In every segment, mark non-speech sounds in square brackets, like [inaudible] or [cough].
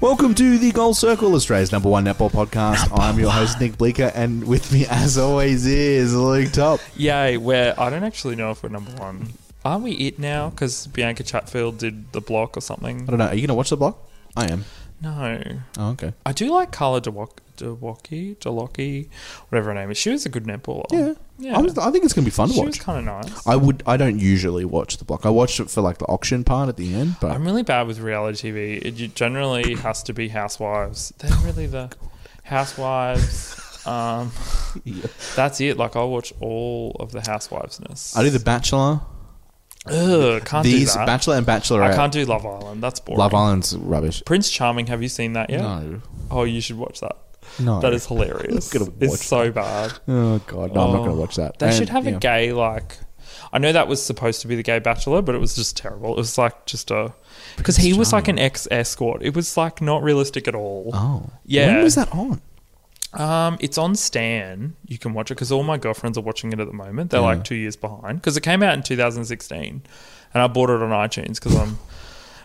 Welcome to the Goal Circle, Australia's number one netball podcast. I'm your host, Nick Bleeker, and with me, as always, is Luke Top. Yay, where I don't actually know if we're number one. Aren't we it now? Because Bianca Chatfield did the block or something. I don't know. Are you going to watch the block? I am. No. Oh, okay. I do like Carla Dewok- Dewocki, Delocki, whatever her name is. She was a good netballer. Yeah. Yeah. I, I think it's going to be fun to she was watch. kind of nice. I would. I don't usually watch the block. I watched it for like the auction part at the end, but I'm really bad with reality TV. It generally has to be Housewives. They're really the Housewives. Um, [laughs] Yeah. that's it. Like I'll watch all of the Housewivesness. I do the Bachelor. Ugh, can't These do that. Bachelor and Bachelorette. I can't do Love Island. That's boring. Love Island's rubbish. Prince Charming. Have you seen that yet? No, Oh, you should watch that. No. That is hilarious. [laughs] I'm gonna watch it's so bad. Oh god, no! I'm not going to watch that. They And, should have yeah. a gay like. I know that was supposed to be the gay bachelor, but it was just terrible. It was like just a because he was like an ex escort. It was like not realistic at all. Oh, Yeah. When was that on? Um, it's on Stan. You can watch it because all my girlfriends are watching it at the moment. They're like two years behind because it came out in 2016, and I bought it on iTunes because I'm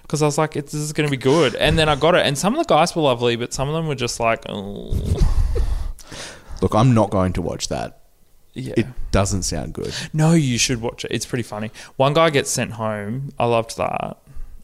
because I was like, it's, this is going to be good. And then I got it, and some of the guys were lovely, but some of them were just like, oh, Look, I'm not going to watch that. yeah. It doesn't sound good. No, you should watch it. It's pretty funny. One guy gets sent home. I loved that.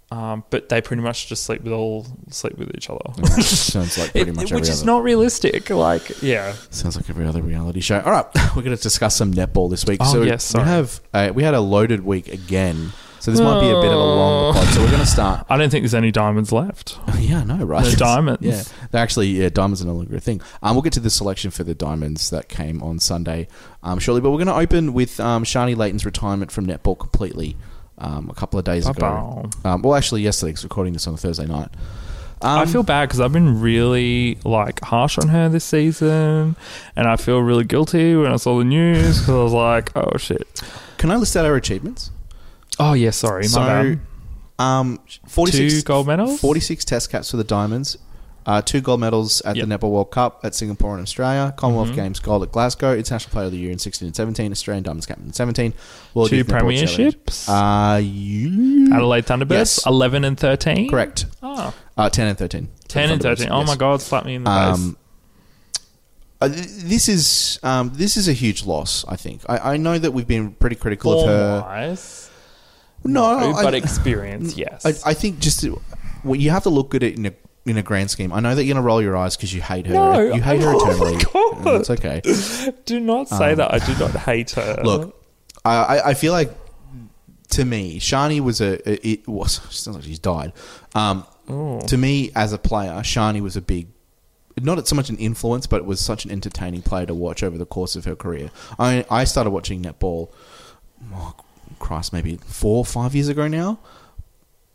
Um, but they pretty much just sleep with all sleep with each other, sounds like [laughs] pretty It- much which every is other. not realistic. Like, yeah, Sounds like every other reality show. All right, [laughs] we're going to discuss some netball this week. Oh, so yes, we have uh, we had a loaded week again. So this might be a bit of a long pod. So we're going to start. [laughs] I don't think there's any diamonds left. yeah, no, [laughs] right? The diamonds. Yeah, they're actually yeah, diamonds are no longer a thing. Um, we'll get to the selection for the diamonds that came on Sunday um, shortly, but we're going to open with um, Sharni Layton's retirement from netball completely. Um, a couple of days ago. Um, well, actually, yesterday. 'cause recording this on a Thursday night. Um, I feel bad because I've been really like harsh on her this season, and I feel really guilty when I saw the news because I was like, "Oh shit!" Can I list out our achievements? Oh yeah, sorry, my So, bad. um, forty-six Two gold medals. 46 test caps for the Diamonds, uh, two gold medals at Yep. the Netball World Cup at Singapore and Australia, Commonwealth Mhm. Games gold at Glasgow, International Player of the Year in 16 and 17, Australian Diamonds captain in 17, World Two Youth Netball Challenge. premierships. Uh, you, Adelaide Thunderbirds, Yes. eleven and thirteen. correct. Oh, Uh, 10 and 13. 10 and Thunderbirds, 13. Oh yes. my god, slap me in the face. Um, uh, th- this is um, this is a huge loss. I think. I, I know that we've been pretty critical of her. Form-wise, No, no, I- but experience, yes. I, I think just well, you have to look at it in a in a grand scheme. I know that you're gonna roll your eyes because you hate her. No, you hate her oh my eternally. God. and It's okay. do not say Um, that. I do not hate her. Look, I, I- I feel like to me, Sharni was a a- it was [laughs] sounds like she's died. Um, Oh. to me, as a player, Sharni was a big. Not so much an influence, but it was such an entertaining player to watch over the course of her career. I I started watching netball, oh, Christ, maybe four or five years ago now.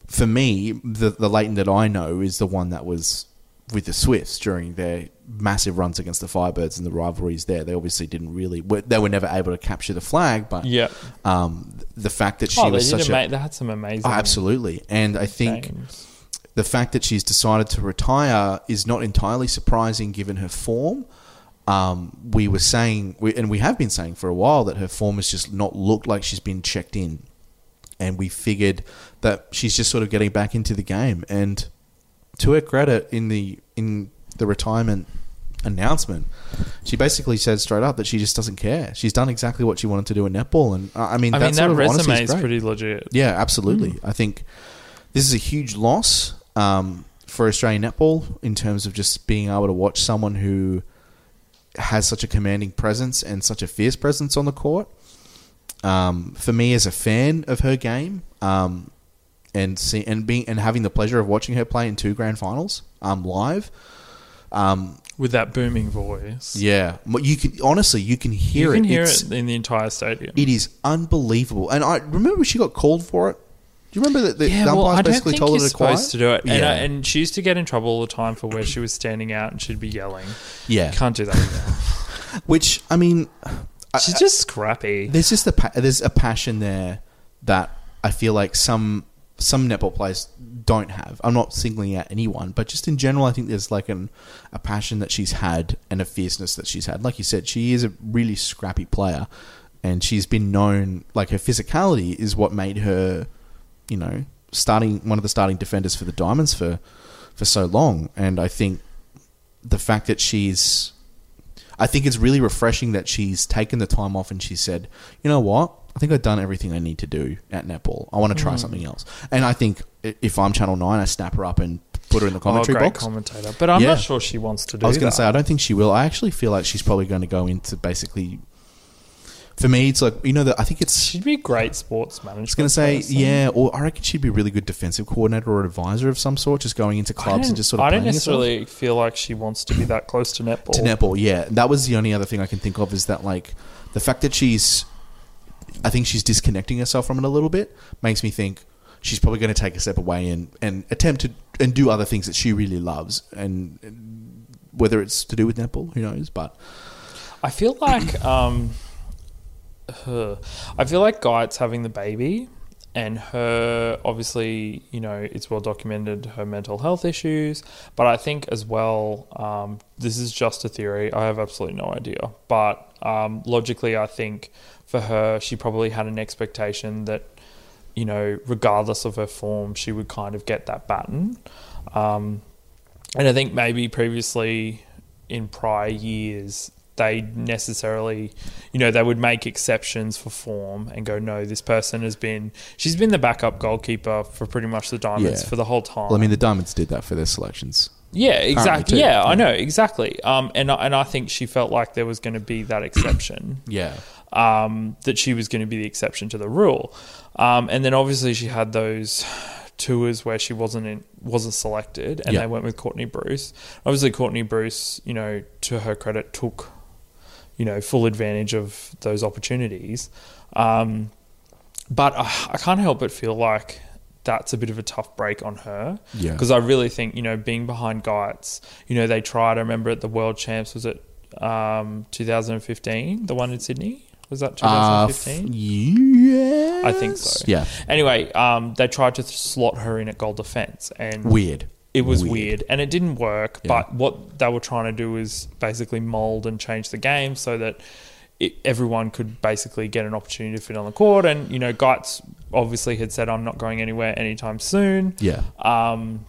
For me, the the Layton that I know is the one that was with the Swifts during their massive runs against the Firebirds and the rivalries there. They obviously didn't really, they were never able to capture the flag, but yeah. um, the fact that she Oh, was such a ama- they had some amazing. Oh, absolutely, and I think games. the fact that she's decided to retire is not entirely surprising given her form. Um, we were saying, we, and we have been saying for a while, that her form has just not looked like she's been checked in. And we figured that she's just sort of getting back into the game. And to her credit, in the in the retirement announcement, she basically said straight up that she just doesn't care. She's done exactly what she wanted to do in netball, and uh, I mean, I that mean, that resume is pretty legit. Yeah, absolutely. Hmm. I think this is a huge loss um, for Australian netball in terms of just being able to watch someone who has such a commanding presence and such a fierce presence on the court. Um, for me, as a fan of her game, um, and see, and being and having the pleasure of watching her play in two grand finals um, live, um, With that booming voice. yeah, you can honestly you can hear you can it. hear It's- it in the entire stadium. it is unbelievable. And I remember she got called for it. Do you remember that the, yeah, the well, umpires I basically told her to quiet? supposed to do it. And, Yeah. I, and she used to get in trouble all the time for where she was standing out and she'd be yelling. yeah. Can't do that anymore. [laughs] Which I mean, I- She's just scrappy. there's just a pa- there's a passion there that I feel like some some netball players don't have. I'm not singling out anyone, but just in general, I think there's like an a passion that she's had and a fierceness that she's had. Like you said, she is a really scrappy player, and she's been known like her physicality is what made her, you know, starting one of the starting defenders for the Diamonds for for so long. And I think the fact that she's, I think it's really refreshing that she's taken the time off and she said, you know what. I think I've done everything I need to do at netball. I want to try Mm. something else. And I think if I'm Channel 9, I snap her up and put her in the commentary oh, great box. commentator. But I'm Yeah. not sure she wants to do I was going to say, I don't think she will. I actually feel like she's probably going to go into basically. For me, it's like you know that I think it's. She'd be a great sports manager. I was going to say, yeah, or I reckon she'd be a really good defensive coordinator or advisor of some sort, just going into clubs and just sort of. I don't playing herself. necessarily feel like she wants to be that close to netball. to netball. Yeah, that was the only other thing I can think of is that like the fact that she's, I think she's disconnecting herself from it a little bit makes me think she's probably going to take a step away and and attempt to and do other things that she really loves and. and whether it's to do with netball, who knows? But I feel like um, her, I feel like Geit's having the baby, and her obviously, you know, it's well documented her mental health issues. But I think as well, um, this is just a theory. I have absolutely no idea. But um, logically, I think for her, she probably had an expectation that, you know, regardless of her form, she would kind of get that baton. Um, and I think maybe previously in prior years, they necessarily, you know, they would make exceptions for form and go, no, this person has been, she's been the backup goalkeeper for pretty much the Diamonds Yeah. for the whole time. well, I mean, the Diamonds did that for their selections. yeah, exactly. too. Yeah, I know exactly. Um, and I- and I think she felt like there was going to be that exception [coughs] Yeah, um, that she was going to be the exception to the rule. Um, and then obviously she had those tours where she wasn't in, wasn't selected, and Yeah. they went with Courtney Bruce. Obviously, Courtney Bruce, you know, to her credit, took you know full advantage of those opportunities. Um, but I, I can't help but feel like that's a bit of a tough break on her yeah, because I really think you know being behind Geitz, you know they tried. I remember at the World Champs was it um, 2015, the one in Sydney? Was that Uh, 2015? yeah, I think so. Yeah, Anyway, um, they tried to slot her in at goal defense, and weird. It was Weird. weird. and it didn't work. Yeah. But what they were trying to do is basically mold and change the game so that it, everyone could basically get an opportunity to fit on the court. And you know, Geitz obviously had said, "I'm not going anywhere anytime soon." Yeah, um,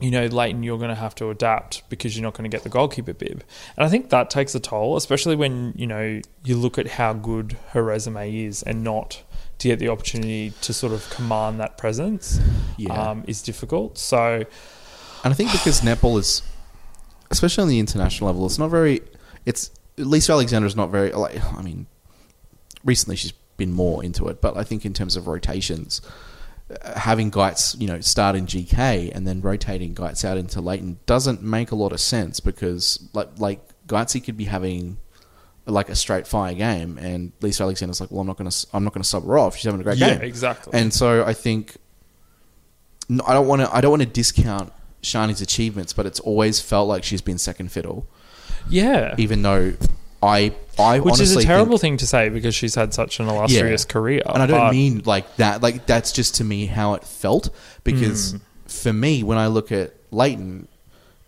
you know, Layton, you're going to have to adapt because you're not going to get the goalkeeper bib. And I think that takes a toll, especially when, you know, you look at how good her resume is and not to get the opportunity to sort of command that presence yeah. um, is difficult. So, And I think because netball is, especially on the international level, it's not very. It's Lisa Alexander is not very. Like, I mean, recently she's been more into it, but I think in terms of rotations, uh, having Geitz, you know, start in GK and then rotating Geitz out into Layton doesn't make a lot of sense because like like Geitzy could be having like a straight fire game, and Lisa Alexander's like, well, I'm not gonna I'm not gonna sub her off. She's having a great yeah, game. exactly. And so I think no, I don't want to. I don't want to discount Sharni's achievements, but it's always felt like she's been second fiddle, yeah. even though I, I Which is a terrible think- thing to say because she's had such an illustrious career. and I don't mean like that. Like that's just to me how it felt because Hmm. for me, when I look at Layton,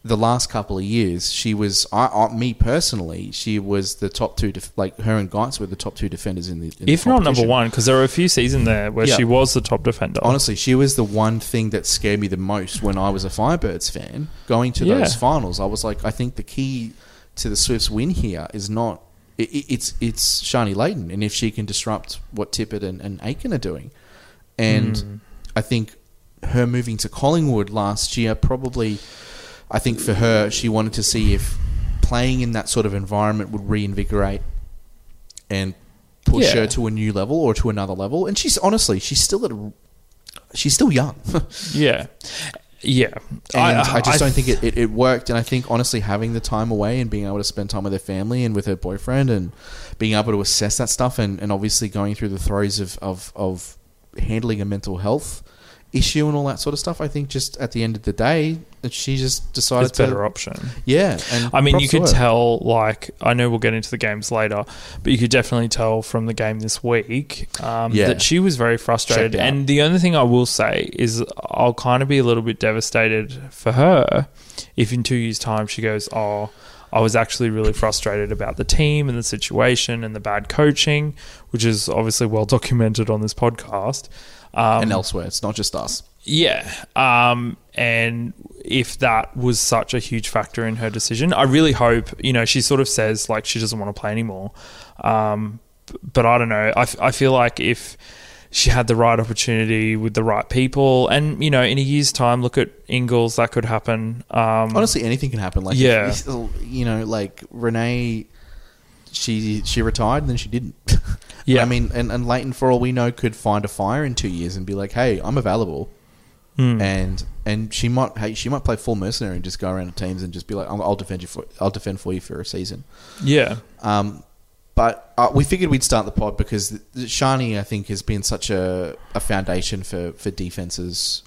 the last couple of years, she was I, I me personally, she was the top two. Def- like her and Geitz were the top two defenders in the. In the if not number one, because there were a few seasons there where Yeah. she was the top defender. Honestly, she was the one thing that scared me the most when I was a Firebirds fan. Going to Yeah. those finals, I was like, I think the key to the Swifts' win here is not it, it- it's it's Sharni Layton, and if she can disrupt what Tippett and, and Aiken are doing, and Hmm. I think her moving to Collingwood last year probably, I think for her she wanted to see if playing in that sort of environment would reinvigorate and push Yeah. her to a new level or to another level. And she's honestly, she's still at a, she's still young. [laughs] Yeah. Yeah. And I, just don't think it, it, it worked. And I think honestly, having the time away and being able to spend time with her family and with her boyfriend and being able to assess that stuff and, and obviously going through the throes of, of, of handling a mental health issue and all that sort of stuff, I think just at the end of the day, she just decided it's a better option. Yeah. And I mean, you could tell, like, I know we'll get into the games later, but you could definitely tell from the game this week um, Yeah. that she was very frustrated. And the only thing I will say is I'll kind of be a little bit devastated for her if in two years' time she goes, Oh, I was actually really frustrated about the team and the situation and the bad coaching, which is obviously well documented on this podcast. Um, and elsewhere. It's not just us. yeah. Um, and if that was such a huge factor in her decision, I really hope, you know, she sort of says like she doesn't want to play anymore. Um, but I don't know. I, f- I feel like if she had the right opportunity with the right people, and, you know, in a year's time, look at Ingles, that could happen. Um, Honestly, anything can happen. Like, Yeah. if- you know, like Renee, she she retired and then she didn't. [laughs] Yeah. I mean, and, and Layton, for all we know, could find a fire in two years and be like, "Hey, I'm available," hmm. and and she might, hey, she might play full mercenary and just go around to teams and just be like, "I'll I'll defend you for, I'll defend for you for a season." yeah. Um, but uh, we figured we'd start the pod because Sharni, I think, has been such a, a foundation for, for defenses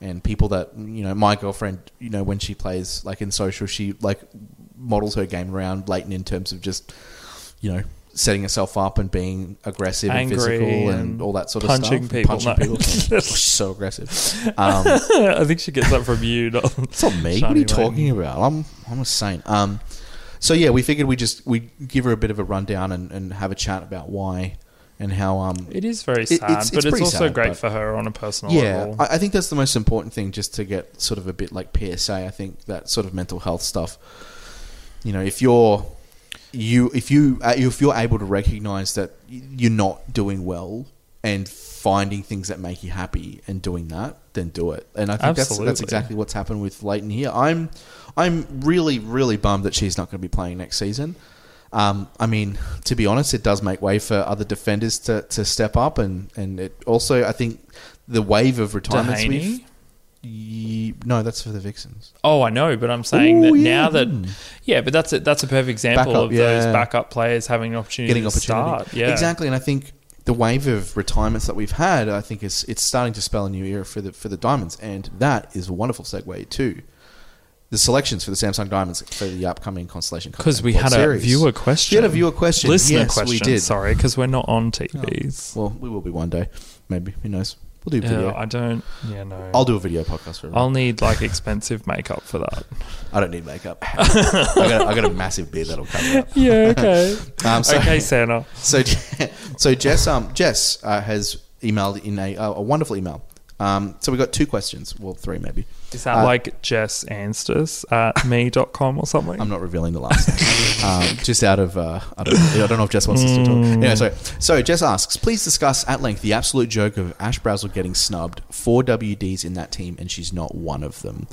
and people that you know. My girlfriend, you know, when she plays like in social, she like models her game around Layton in terms of just you know setting herself up and being aggressive Angry and physical and, and all that sort of punching stuff. people. Punching [laughs] No. [laughs] people. So aggressive. Um, [laughs] I think she gets that from you. Not, it's not me. what are you talking about? I'm I'm a saint. Um, so yeah, we figured we just we give her a bit of a rundown and, and have a chat about why and how um It is very It- sad, it's- but it's it's also sad, great for her on a personal yeah level. I, I think that's the most important thing just to get sort of a bit like PSA I think that sort of mental health stuff you know if you're you if you uh, if you're able to recognize that you're not doing well and finding things that make you happy and doing that then do it. And I think that's that's exactly what's happened with Layton here. I'm I'm really really bummed that she's not going to be playing next season. Um, I mean, to be honest, it does make way for other defenders to, to step up, and, and it also I think the wave of retirements we've Dehaney? Ye- no, that's for the Vixens. Oh, I know, but I'm saying Ooh, that yeah, now that yeah, but that's a, that's a perfect example Backup, of those backup players having an opportunity getting to opportunity, start. Yeah, exactly. And I think the wave of retirements that we've had, I think it's it's starting to spell a new era for the for the Diamonds, and that is a wonderful segue to the selections for the Samsung Diamonds for the upcoming Constellation Cup Because we had Series. a viewer question, We had a viewer question. listener yes, question. we did. Sorry, because we're not on oh, TVs. Well, we will be one day, maybe. Who knows? We'll do yeah, video. I don't. Yeah, no. I'll do a video podcast for everyone. I'll need like expensive makeup for that. I don't need makeup. [laughs] I, got, I got a massive beard that'll cover it up. [laughs] yeah. Okay. [laughs] Um, so, okay, Santa. so, so Jess, um, Jess uh, has emailed in a, a wonderful email. Um, so we got two questions, well, three maybe. Is that Uh, like Jess Anstiss at me.com or something? I'm not revealing the last name. [laughs] um, just out of, uh, I, don't, I don't know if Jess wants us to talk. Anyway, so, so Jess asks, please discuss at length the absolute joke of Ash Brazill getting snubbed. Four WDs in that team, and she's not one of them.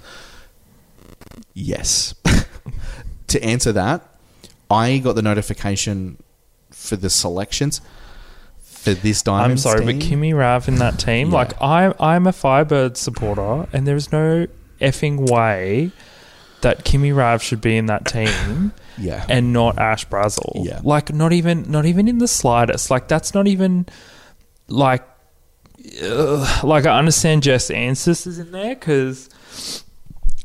Yes. [laughs] to answer that, I got the notification for the selections for this I'm sorry, team. but Kimmy Rav in that team, Yeah. like I, I'm a Firebird supporter, and there is no effing way that Kimmy Rav should be in that team [laughs] yeah. and not Ash Brazill. Yeah. like not even, not even in the slightest. Like that's not even like, ugh, like I understand Jess Anstiss is in there because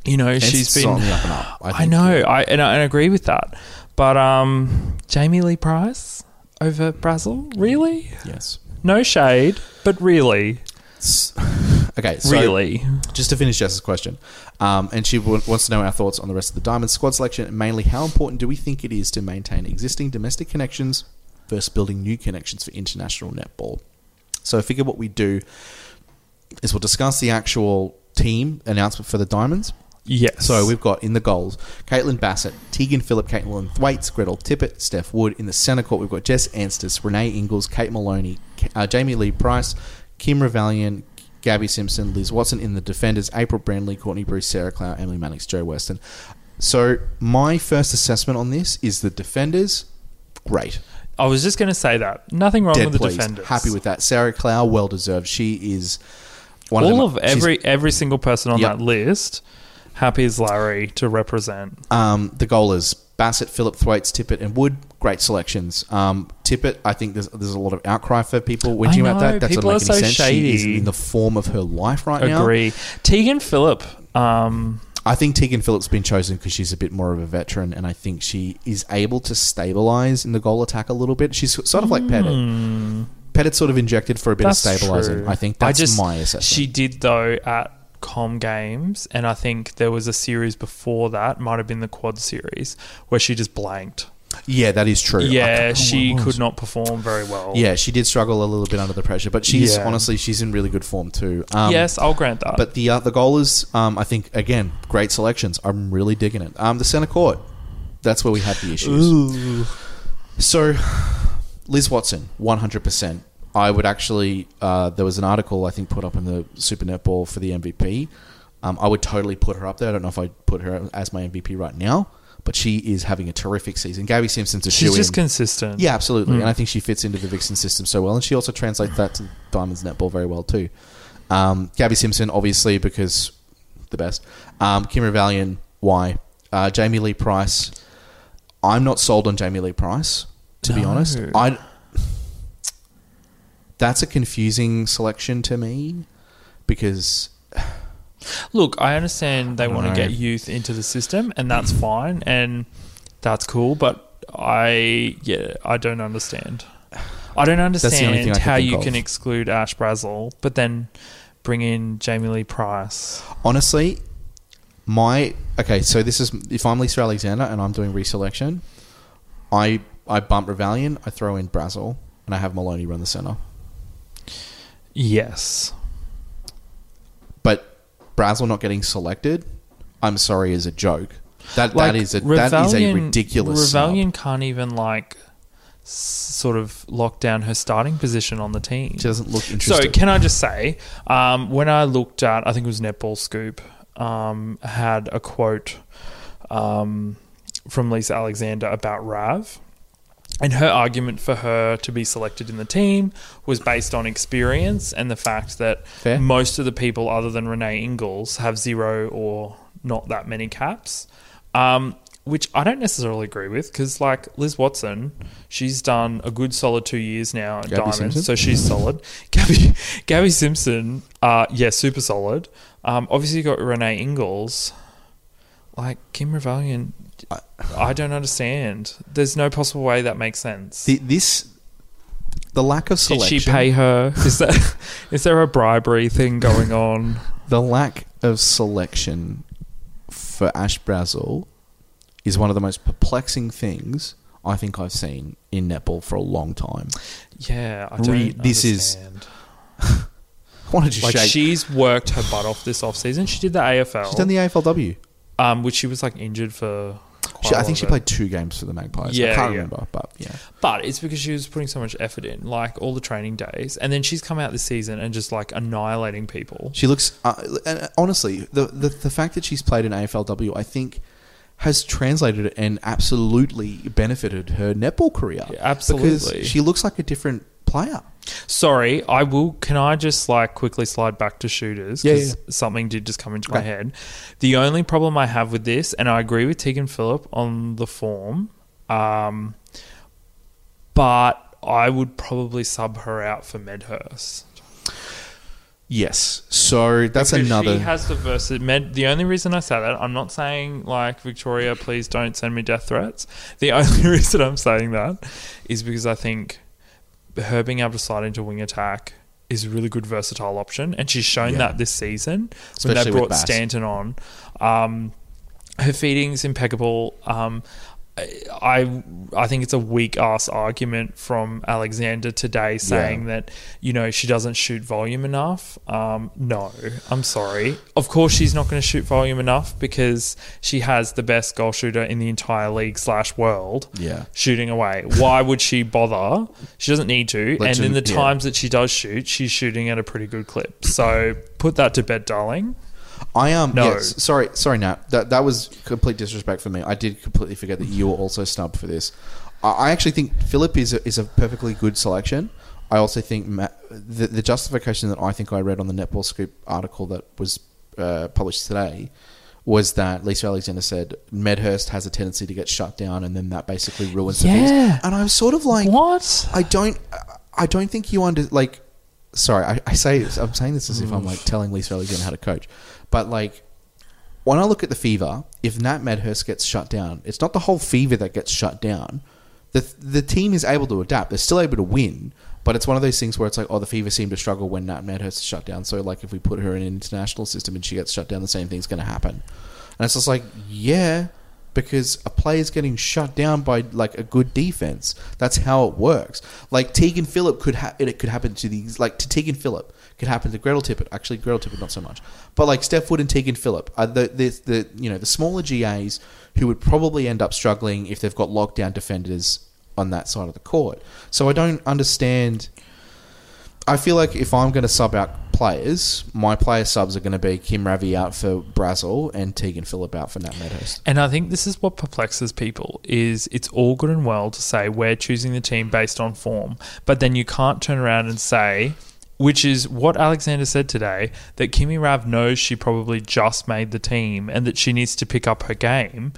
you know she's been up and up, I I, know, yeah. I and I and I agree with that. But um, Jamie Lee Price over Brazill, really? Yes. No shade, but really, [laughs] Okay, so really. just to finish Jess's question, um, and she w- wants to know our thoughts on the rest of the Diamond squad selection, and mainly how important do we think it is to maintain existing domestic connections versus building new connections for international netball? So I figure what we do is we'll discuss the actual team announcement for the Diamonds. Yes. So we've got in the goals Caitlin Bassett, Tegan Philip, Caitlin Thwaites, Gretel Tippett, Steph Wood. In the centre court, we've got Jess Anstiss, Renae Ingles, Kate Moloney, uh, Jamie Lee Price, Kim Ravaillion, Gabby Simpson, Liz Watson. In the defenders, April Brandley, Courtney Bruce, Sarah Klau, Emily Mannix, Jo Weston. So my first assessment on this is the defenders, great. I was just going to say that. Nothing wrong Dead with the pleased. defenders. Happy with that. Sarah Klau, well deserved. She is one all of, of, them, she's- every every single person on Yep. that list. Happy as Larry to represent. Um, the goalers Bassett, Philip, Thwaites, Tippett, and Wood. Great selections. Um, Tippett, I think there's there's a lot of outcry for people whinging about that. That people doesn't make are any so sense. She is in the form of her life right now. Agree. Tegan Philip. Um, I think Tegan Philips been chosen because she's a bit more of a veteran, and I think she is able to stabilize in the goal attack a little bit. She's sort of like Pettitt. hmm, Pettitt sort of injected for a bit that's of stabilizing. true. I think that's I just, my assessment. She did though at Com Games, and I think there was a series before that, might have been the Quad Series, where she just blanked. Yeah, that is true. Yeah, she what it was. could not perform very well. Yeah, she did struggle a little bit under the pressure, but she's Yeah. honestly she's in really good form too. Um, yes, I'll grant that. But the uh, the goalers, um, I think again, great selections. I'm really digging it. Um, the centre court, that's where we had the issues. Ooh. So, Liz Watson, 100%. I would actually, uh, there was an article I think put up in the Super Netball for the MVP. Um, I would totally put her up there. I don't know if I'd put her as my MVP right now, but she is having a terrific season. Gabby Simpson's a She's just consistent. Yeah, absolutely. Mm. And I think she fits into the Vixen system so well. And she also translates that to Diamonds Netball very well, too. Um, Gabby Simpson, obviously, because the best. Um, Kim Ravaillion, why? Uh, Jamie Lee Price. I'm not sold on Jamie Lee Price, to be honest. I. That's a confusing selection to me because Look, I understand they I want to get youth into the system, and that's mm. fine, and that's cool. But I, yeah, I don't understand. I don't the only thing understand I how you of. can exclude Ash Brazill, but then bring in Jamie Lee Price. honestly, my okay. So this is if I'm Lisa Alexander and I'm doing reselection, I I bump Ravaillion, I throw in Brazill, and I have Moloney run the center. Yes, But Brazill not getting selected, I'm sorry, is a joke. That like that is a that is a ridiculous. snub. Ravaillion can't even like sort of lock down her starting position on the team. She doesn't look interesting. So can I just say, um, when I looked at, I think it was Netball Scoop, um, had a quote um, from Lisa Alexander about Rav. And her argument for her to be selected in the team was based on experience and the fact that Fair. most of the people other than Renae Ingles, have zero or not that many caps. Um, which I don't necessarily agree with because, like Liz Watson, she's done a good solid two years now at Gabby Diamonds, Simpson? so she's solid. [laughs] Gabby, Gabby Simpson, uh, yeah, super solid. Um, obviously, you got Renae Ingles, like Kim Ravaillion. I- I don't understand. There's no possible way that makes sense. The, this the lack of Did selection. she pay her? Is that [laughs] is there a bribery thing going on? [laughs] the lack of selection for Ash Brazill is one of the most perplexing things I think I've seen in netball for a long time. Yeah, I don't Re- this is- understand. I wanted to like shake. she's worked her butt off this off season. She did the AFL, She's done the AFLW. Um, which she was like injured for. She, I think she it. played two games for the Magpies. Yeah, I can't yeah. remember, but yeah. but it's because she was putting so much effort in, like all the training days, and then she's come out this season and just like annihilating people. She looks, uh, and honestly, the, the the fact that she's played in AFLW, I think, has translated and absolutely benefited her netball career. Yeah, absolutely. because she looks like a different player. Sorry, I will. Can I just like quickly slide back to shooters? Yeah, 'Cause something did just come into my head. The only problem I have with this, and I agree with Tegan Philip on the form, um, but I would probably sub her out for Medhurst. Yes, so that's Because another. She has the versa- Med. The only reason I say that, I'm not saying like Victoria, please don't send me death threats. The [laughs] only reason I'm saying that is because I think her being able to slide into wing attack is a really good versatile option, and she's shown Yeah. that this season when they brought Stanton on. Um, her feeding's impeccable. Um, I I think it's a weak ass argument from Alexander today saying that you know she doesn't shoot volume enough. Um, no, I'm sorry. Of course she's not going to shoot volume enough because she has the best goal shooter in the entire league slash world yeah, shooting away. Why would she bother? She doesn't need to. Let and in the yeah. times that she does shoot, she's shooting at a pretty good clip. So put that to bed, darling. I am. No. yes, sorry, sorry, Nat. That that was complete disrespect for me. I did completely forget that you were also snubbed for this. I, I actually think Philip is a, is a perfectly good selection. I also think Ma- the, the justification that I think I read on the Netball Scoop article that was uh, published today was that Lisa Alexander said Medhurst has a tendency to get shut down, and then that basically ruins the Yeah. things. And I was sort of like, what? I don't, I don't think you under like. Sorry, I, I say I'm saying this as if I'm like telling Lisa Alexander how to coach, but like when I look at the fever, if Nat Medhurst gets shut down, it's not the whole fever that gets shut down. The the team is able to adapt; they're still able to win, But it's one of those things where it's like, oh, the Fever seemed to struggle when Nat Medhurst is shut down. So like, if we put her in an international system and she gets shut down, the same thing's going to happen. And it's just like, yeah, because a player's getting shut down by like a good defense. That's how it works. Like Tegan Philip could ha- it could happen to these like to Tegan Philip could happen to Gretel Tippett. Actually, Gretel Tippett not so much, but like Steph Wood and Tegan Philip are the, the the you know the smaller GAs who would probably end up struggling if they've got lockdown defenders on that side of the court. So I don't understand. I feel like if I'm going to sub out players, my player subs are going to be Kim Ravi out for Brazill and Tegan Philip out for Nat Medhurst. And I think this is what perplexes people is it's all good and well to say we're choosing the team based on form, but then you can't turn around and say which is what Alexander said today that Kimmy Rav knows she probably just made the team and that she needs to pick up her game.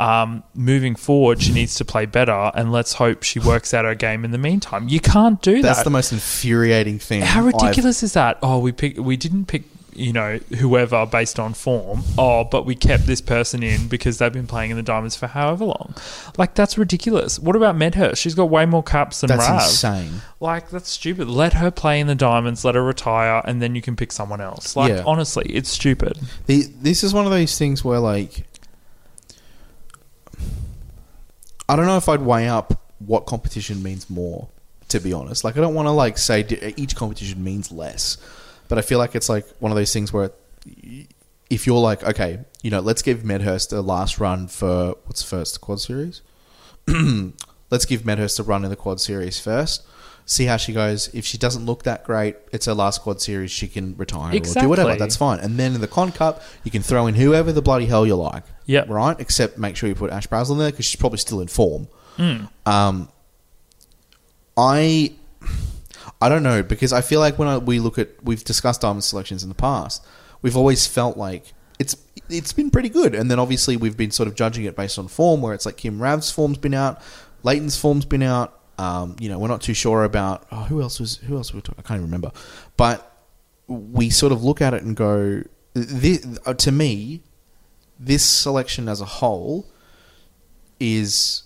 Um, moving forward, she needs to play better, and let's hope she works out her game in the meantime. You can't do That's that. That's the most infuriating thing. How I've- ridiculous is that? Oh, we pick, we didn't pick, you know, whoever based on form. Oh, but we kept this person in because they've been playing in the Diamonds for however long. Like that's ridiculous. What about Medhurst? She's got way more caps than That's Rav. insane. Like that's stupid. Let her play in the Diamonds. Let her retire, and then you can pick someone else. Like Yeah. honestly, it's stupid. The, this is one of those things where, like, I don't know if I'd weigh up what competition means more. To be honest, like, I don't want to like say each competition means less, but I feel like it's like one of those things where, if you're like, okay, you know, let's give Medhurst a last run for what's first quad series. [clears throat] let's give Medhurst a run in the quad series first. See how she goes. If she doesn't look that great, it's her last quad series. She can retire or do whatever. That's fine. And then in the Con Cup, you can throw in whoever the bloody hell you like. Yep. Right? Except make sure you put Ash Brazill in there because she's probably still in form. Mm. Um, I I don't know because I feel like when I, we look at we've discussed diamond selections in the past, we've always felt like it's it's been pretty good, and then obviously we've been sort of judging it based on form, where it's like Kim Rav's form's been out, Layton's form's been out. Um, you know, we're not too sure about oh, who else was who else were we talking, I can't even remember, but we sort of look at it and go, this, uh, to me, this selection as a whole is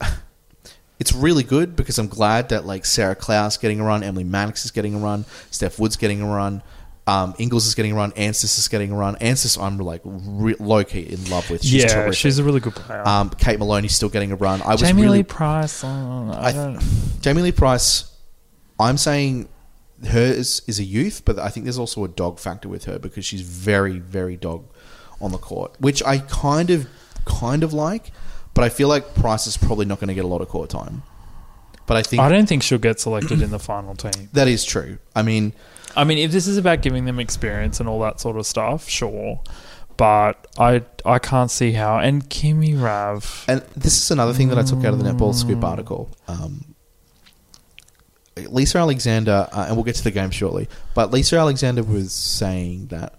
[laughs] it's really good because I'm glad that like Sarah Klau's getting a run, Emily Mannix is getting a run, Steph Wood's getting a run, um, Ingles is getting a run, Anstiss is getting a run. Anstiss, I'm like re- low key in love with. She's yeah, terrific. she's a really good player. um, Kate Moloney's still getting a run. I was Jamie really Lee Price. oh, I I- don't. Jamie Lee Price. I'm saying hers is a youth, but I think there's also a dog factor with her because she's very, very dog on the court, which I kind of, kind of like. But I feel like Price is probably not going to get a lot of court time. But I think I don't think she'll get selected in the final team. [clears throat] that is true. I mean, I mean, if this is about giving them experience and all that sort of stuff, sure. But I I can't see how. And Kimmy Rav. and this is another thing that I took out of the Netball Scoop article. Um, Lisa Alexander, uh, and we'll get to the game shortly, but Lisa Alexander was saying that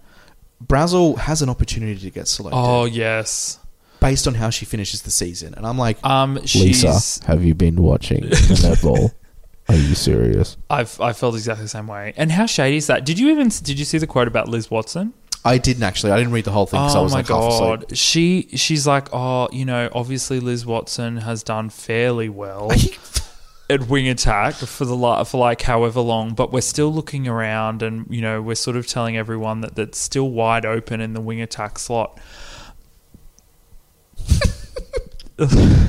Brazill has an opportunity to get selected. Oh yes. Based on how she finishes the season. And I'm like, Um, she's. have you been watching [laughs] the netball? Are you serious? I've I felt exactly the same way. And how shady is that? Did you even did you see the quote about Liz Watson? I didn't actually. I didn't read the whole thing because I Oh was my like half god, she she's like, oh, you know, obviously Liz Watson has done fairly well [laughs] at wing attack for the li- for like however long, but we're still looking around, and you know, we're sort of telling everyone that that's still wide open in the wing attack slot. [laughs]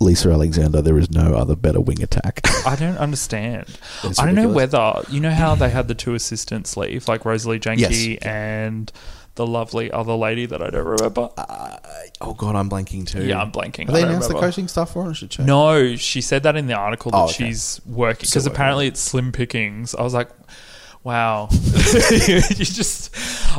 Lisa Alexander, there is no other better wing attack. [laughs] I don't understand. It's I don't know ridiculous. whether you know how they had the two assistants leave, like Rosalee Jencke Yes. and the lovely other lady that I don't remember. Uh, oh god, I'm blanking too. yeah, I'm blanking. Have I they don't announced the remember. coaching stuff for it? I should check. No, she said that in the article that Oh, okay. she's working Still because working. apparently it's slim pickings. I was like, wow, [laughs] you just.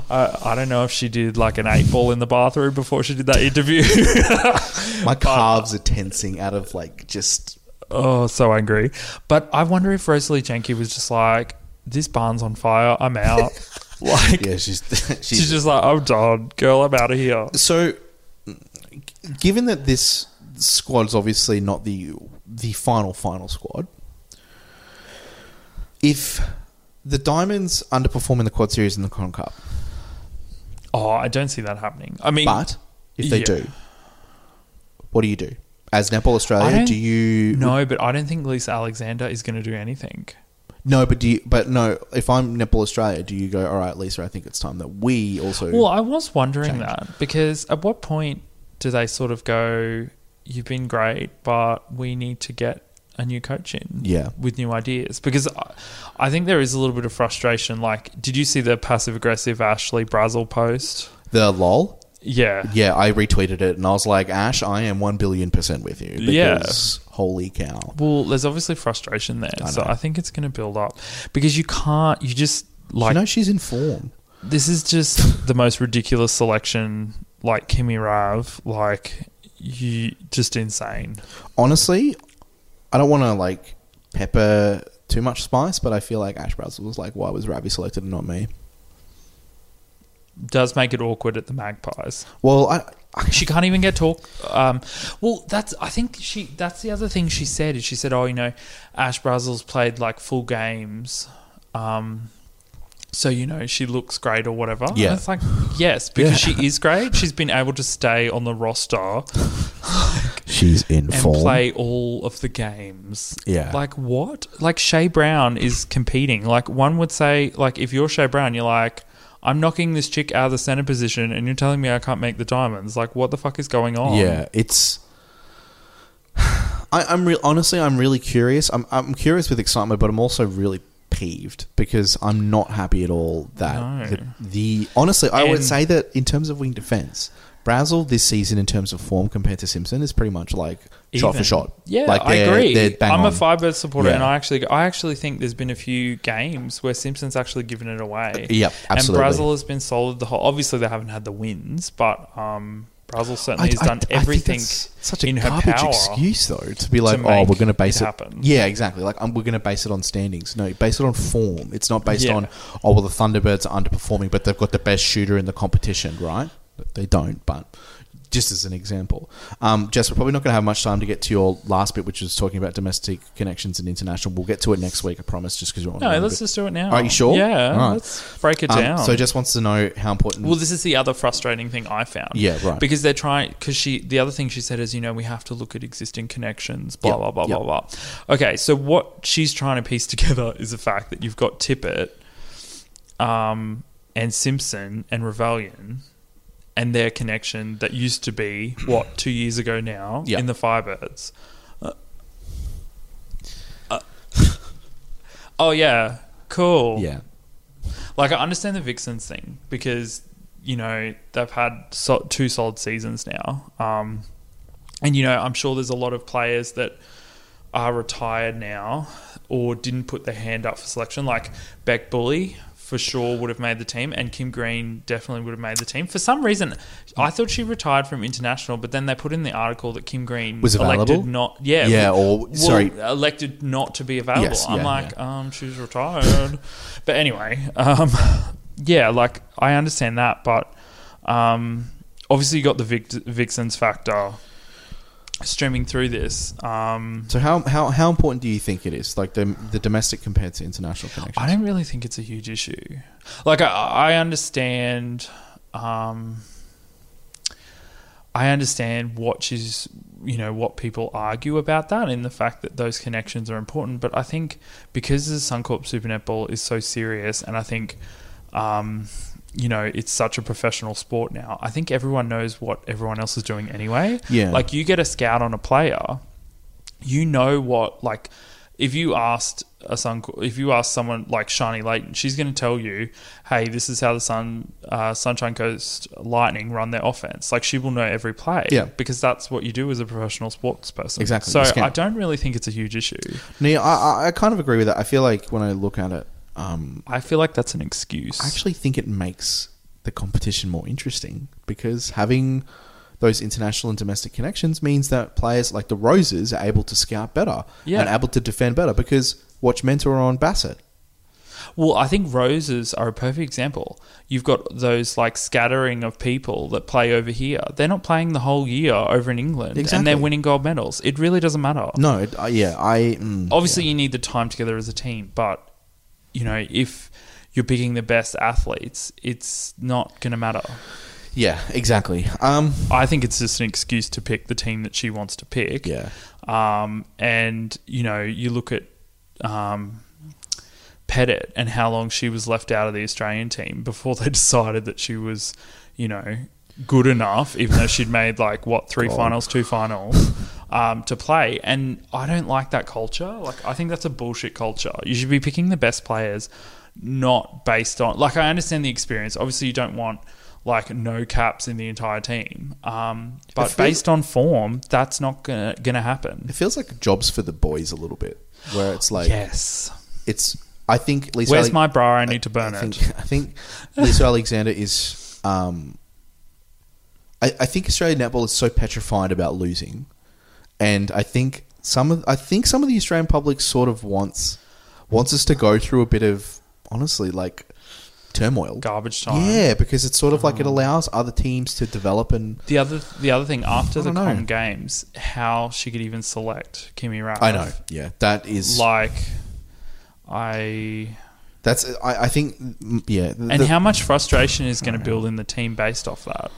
I I don't know if she did like an eight ball in the bathroom before she did that interview. [laughs] My calves are tensing out of like just. oh, so angry. But I wonder if Rosalee Jencke was just like, this barn's on fire. I'm out. [laughs] like Yeah, she's she's, she's just like, I'm done, girl. I'm out of here. so. Given that this squad's obviously not the the final final squad, if the Diamonds underperform in the Quad Series and the Con Cup, Oh, I don't see that happening. I mean, but if they Yeah. do, what do you do? as Netball Australia, do you No, but I don't think Lisa Alexander is going to do anything. No, but do you, but no, if I'm Netball Australia, do you go, all right, Lisa, I think it's time that we also Well, I was wondering change. that because at what point do they sort of go, "You've been great, but we need to get a new coach in, Yeah. with new ideas"? Because I, I think there is a little bit of frustration. Like, did you see the passive aggressive Ashley Brazill post? the lol? Yeah, Yeah, I retweeted it and I was like, Ash, I am 1 billion percent with you. Yeah. Because holy cow. Well, there's obviously frustration there, I so. I think it's going to build up because you can't. You just like you know she's in form. this is just the most ridiculous selection. Like Kimmy Rav, like you just insane. Honestly, I don't want to like pepper too much spice, but I feel like Ash Brazill was like, why was Ravi selected and not me? Does make it awkward at the Magpies. Well, I, I She can't even get talk. Um, well, that's I think she. That's the other thing she said. Is she said, "Oh, you know, Ash Brazill's played like full games." Um, so you know she looks great or whatever. And Yeah. it's like yes, because Yeah. she is great. She's been able to stay on the roster She's in and form. play all of the games. Yeah. Like what? Like Shay Brown is competing. Like one would say, like if you're Shay Brown, you're like, I'm knocking this chick out of the center position, and you're telling me I can't make the diamonds. Like what the fuck is going on? Yeah, it's. [sighs] I, I'm real. Honestly, I'm really curious. I'm I'm curious with excitement, but I'm also really peeved because I'm not happy at all that No. the, the honestly I would say that in terms of wing defense, Brazill this season in terms of form compared to Simpson is pretty much like shot for shot. Yeah, like I agree. I'm a on. Firebird supporter, Yeah. and I actually, I actually think there's been a few games where Simpson's actually given it away. Yeah, absolutely. And Brazill has been solid the whole. Obviously, they haven't had the wins, but um, Brazill certainly I- has I- done I everything such a in her power. excuse though to be like, to oh, we're going to base it it. happen. Yeah, exactly. Like um, we're going to base it on standings. No, base it on form. It's not based Yeah. on oh well the Thunderbirds are underperforming, but they've got the best shooter in the competition, right? They don't, but. Just as an example, um, Jess, we're probably not going to have much time to get to your last bit, which was talking about domestic connections and international. We'll get to it next week, I promise. Just because you're on. No, let's just do it now. Are you sure? Yeah, right. let's break it Um, down. so, Jess wants to know how important. Well, this is the other frustrating thing I found. Yeah, right. Because they're trying. Because she, the other thing she said is, you know, we have to look at existing connections. Blah Yep, blah blah yep. blah blah. Okay, so what she's trying to piece [laughs] together is the fact that you've got Tippett, um, and Simpson and Ravaillion, and their connection that used to be what two years ago now in the Firebirds. Uh, uh, oh yeah, cool. yeah, Like I understand the Vixens thing because you know they've had so- two solid seasons now, um, and you know I'm sure there's a lot of players that are retired now or didn't put their hand up for selection, like Bec Bulley. For sure, would have made the team, and Kim Green definitely would have made the team. For some reason, I thought she retired from international, but then they put in the article that Kim Green Was elected available? not, yeah, Yeah, or- well, sorry. elected not to be available. Yes, I'm yeah, like, um, she's retired. but anyway, um, yeah, like I understand that, but um, obviously you got the Vic- Vixens factor streaming through this. Um, So how, how how important do you think it is, like the the domestic compared to international connections? I don't really think it's a huge issue. Like I, I understand, um, I understand what she's, you know, what people argue about that and the fact that those connections are important. But I think because the Suncorp Super Netball is so serious, and I think, um, you know, it's such a professional sport now. I think everyone knows what everyone else is doing anyway. Yeah. Like you get a scout on a player, you know what like if you asked a sun if you ask someone like Sharni Layton, she's going to tell you, "Hey, this is how the Sun uh, Sunshine Coast Lightning run their offense." Like she will know every play, Yeah. because that's what you do as a professional sports person. Exactly, So. I don't really think it's a huge issue. No, yeah, I, I- I kind of agree with that. I feel like when I look at it, um, I feel like that's an excuse. I actually think it makes the competition more interesting because having those international and domestic connections means that players like the Roses are able to scout better Yeah. and able to defend better because watch Mentor on Bassett. Well, I think roses are a perfect example. You've got those like scattering of people that play over here. They're not playing the whole year over in England, and they're winning gold medals. It really doesn't matter. No, it, uh, yeah, I mm, Obviously, you need the time together as a team, but you know if you're picking the best athletes, it's not going to matter. Yeah, exactly. Um, I think it's just an excuse to pick the team that she wants to pick. yeah, Um, and you know, you look at um, Pettitt and how long she was left out of the Australian team before [laughs] they decided that she was, you know, good enough, even though she'd made like what three God. finals, two finals, um, to play. And I don't like that culture. Like, I think that's a bullshit culture. You should be picking the best players, not based on like I understand the experience. Obviously, you don't want like no caps in the entire team, um, but feels- based on form, that's not gonna gonna happen. it feels like jobs for the boys a little bit, where it's like yes. it's. I think Lisa. Where's Ale- my bra? I need to burn I it. [laughs] I think Lisa Alexander is. Um, I, I think Australian netball is so petrified about losing, and I think some of I think some of the Australian public sort of wants wants us to go through a bit of honestly like turmoil. Garbage time. Yeah, because it's sort of like it allows other teams to develop and The other the other thing after the don't know. Com Games, how she could even select Kimmy Rav. I know, yeah, that is Like, I that's I, I think mm, yeah, the- and the- how much frustration is going to build in the team based off that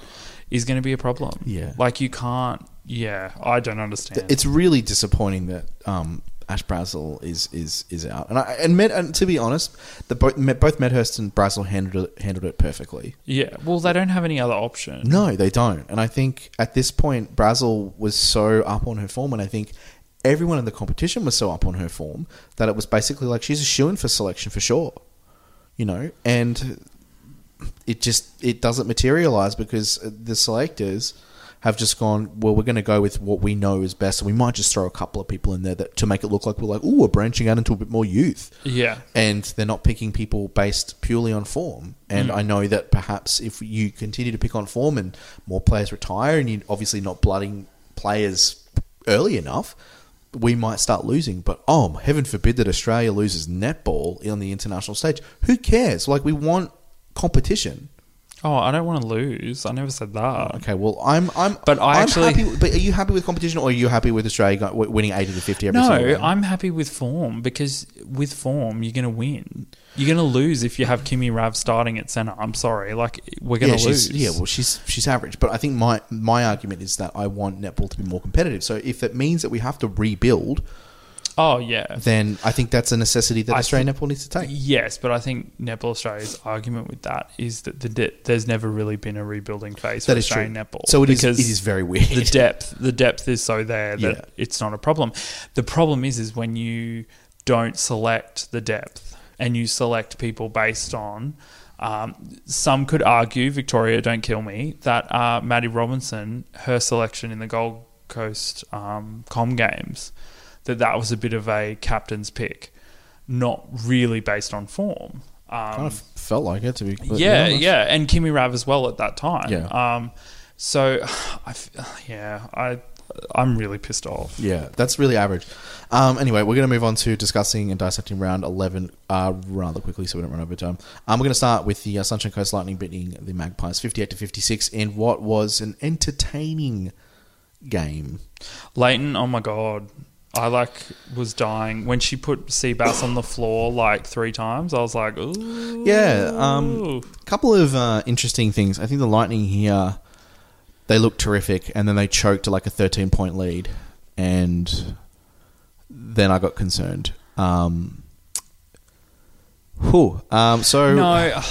is going to be a problem. Yeah. like you can't. Yeah, I don't understand. it's really disappointing that um, Ash Brazill is is is out, and I, and, Med, and to be honest, the both both Medhurst and Brazill handled it, handled it perfectly. yeah. Well, they don't have any other option. No, they don't, and I think at this point Brazill was so up on her form, and I think everyone in the competition was so up on her form that it was basically like she's a shoe in for selection for sure, you know, and it just it doesn't materialize because the selectors have just gone well we're going to go with what we know is best. And we might just throw a couple of people in there that to make it look like we're like oh we're branching out into a bit more youth. Yeah, and they're not picking people based purely on form. And Mm. i know that perhaps if you continue to pick on form and more players retire and you're obviously not blooding players early enough we might start losing. But oh heaven forbid that australia loses netball on the international stage. Who cares? Like we want competition Oh, I don't want to lose. I never said that. Oh, okay, well, I'm, I'm, But I I'm actually- happy, but are you happy with competition, or are you happy with Australia go- w- winning eighty to fifty every No, game? I'm happy with form because with form you're going to win. You're going to lose if you have Kimmy Rav starting at center. I'm sorry, like we're going yeah, to lose. yeah, well, she's she's average, but I think my my argument is that I want netball to be more competitive. So if it means that we have to rebuild, oh yeah, then I think that's a necessity that I Australian netball needs to take. yes, but I think Netball Australia's argument with that is that the de- there's never really been a rebuilding phase That for is true. Netball. So it is it is very weird. the depth the depth is so there that Yeah. it's not a problem. The problem is is when you don't select the depth and you select people based on um, some could argue, Victoria, don't kill me, that uh, Madi Robinson, her selection in the Gold Coast um, Com Games, that that was a bit of a captain's pick, not really based on form. Um, kind of felt like it to be. yeah, honest. yeah, and Kimmy Rav as well at that time. Yeah. Um, so, [sighs] I, [sighs] yeah, I, I'm really pissed off. Yeah, that's really average. Um, anyway, we're going to move on to discussing and dissecting round 11 uh, rather quickly so we don't run over time. Um, we're going to start with the uh, Sunshine Coast Lightning beating the Magpies 58 to 56 in what was an entertaining game. Layton, oh my god, I like was dying when she put Seabass on the floor like three times. I was like, ooh, Yeah, um, couple of uh, interesting things. I think the Lightning here, they looked terrific, and then they choked to like a 13 point lead, and then I got concerned. Um, whew. Um, so no, I,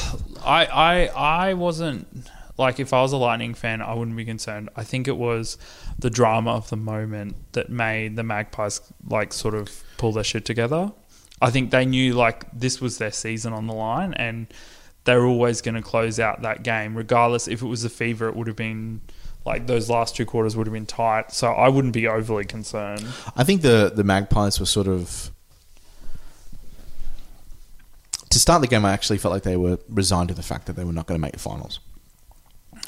I, I wasn't like if I was a Lightning fan, I wouldn't be concerned. I think it was the drama of the moment that made the Magpies like sort of pull their shit together. I think they knew like this was their season on the line, and they were always going to close out that game, regardless if it was a fever. It would have been like those last two quarters would have been tight, so I wouldn't be overly concerned. I think the the Magpies were sort of to start the game. I actually felt like they were resigned to the fact that they were not going to make the finals,